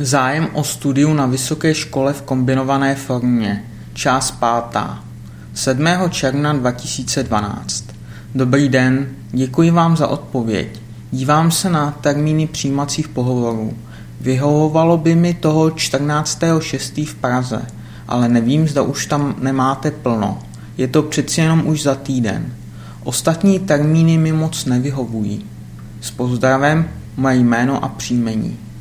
Zájem o studium na vysoké škole v kombinované formě. Část pátá. 7. června 2012. Dobrý den, děkuji vám za odpověď. Dívám se na termíny přijímacích pohovorů. Vyhovovalo by mi toho 14.6. v Praze, ale nevím, zda už tam nemáte plno. Je to přeci jenom už za týden. Ostatní termíny mi moc nevyhovují. S pozdravem, moje jméno a příjmení.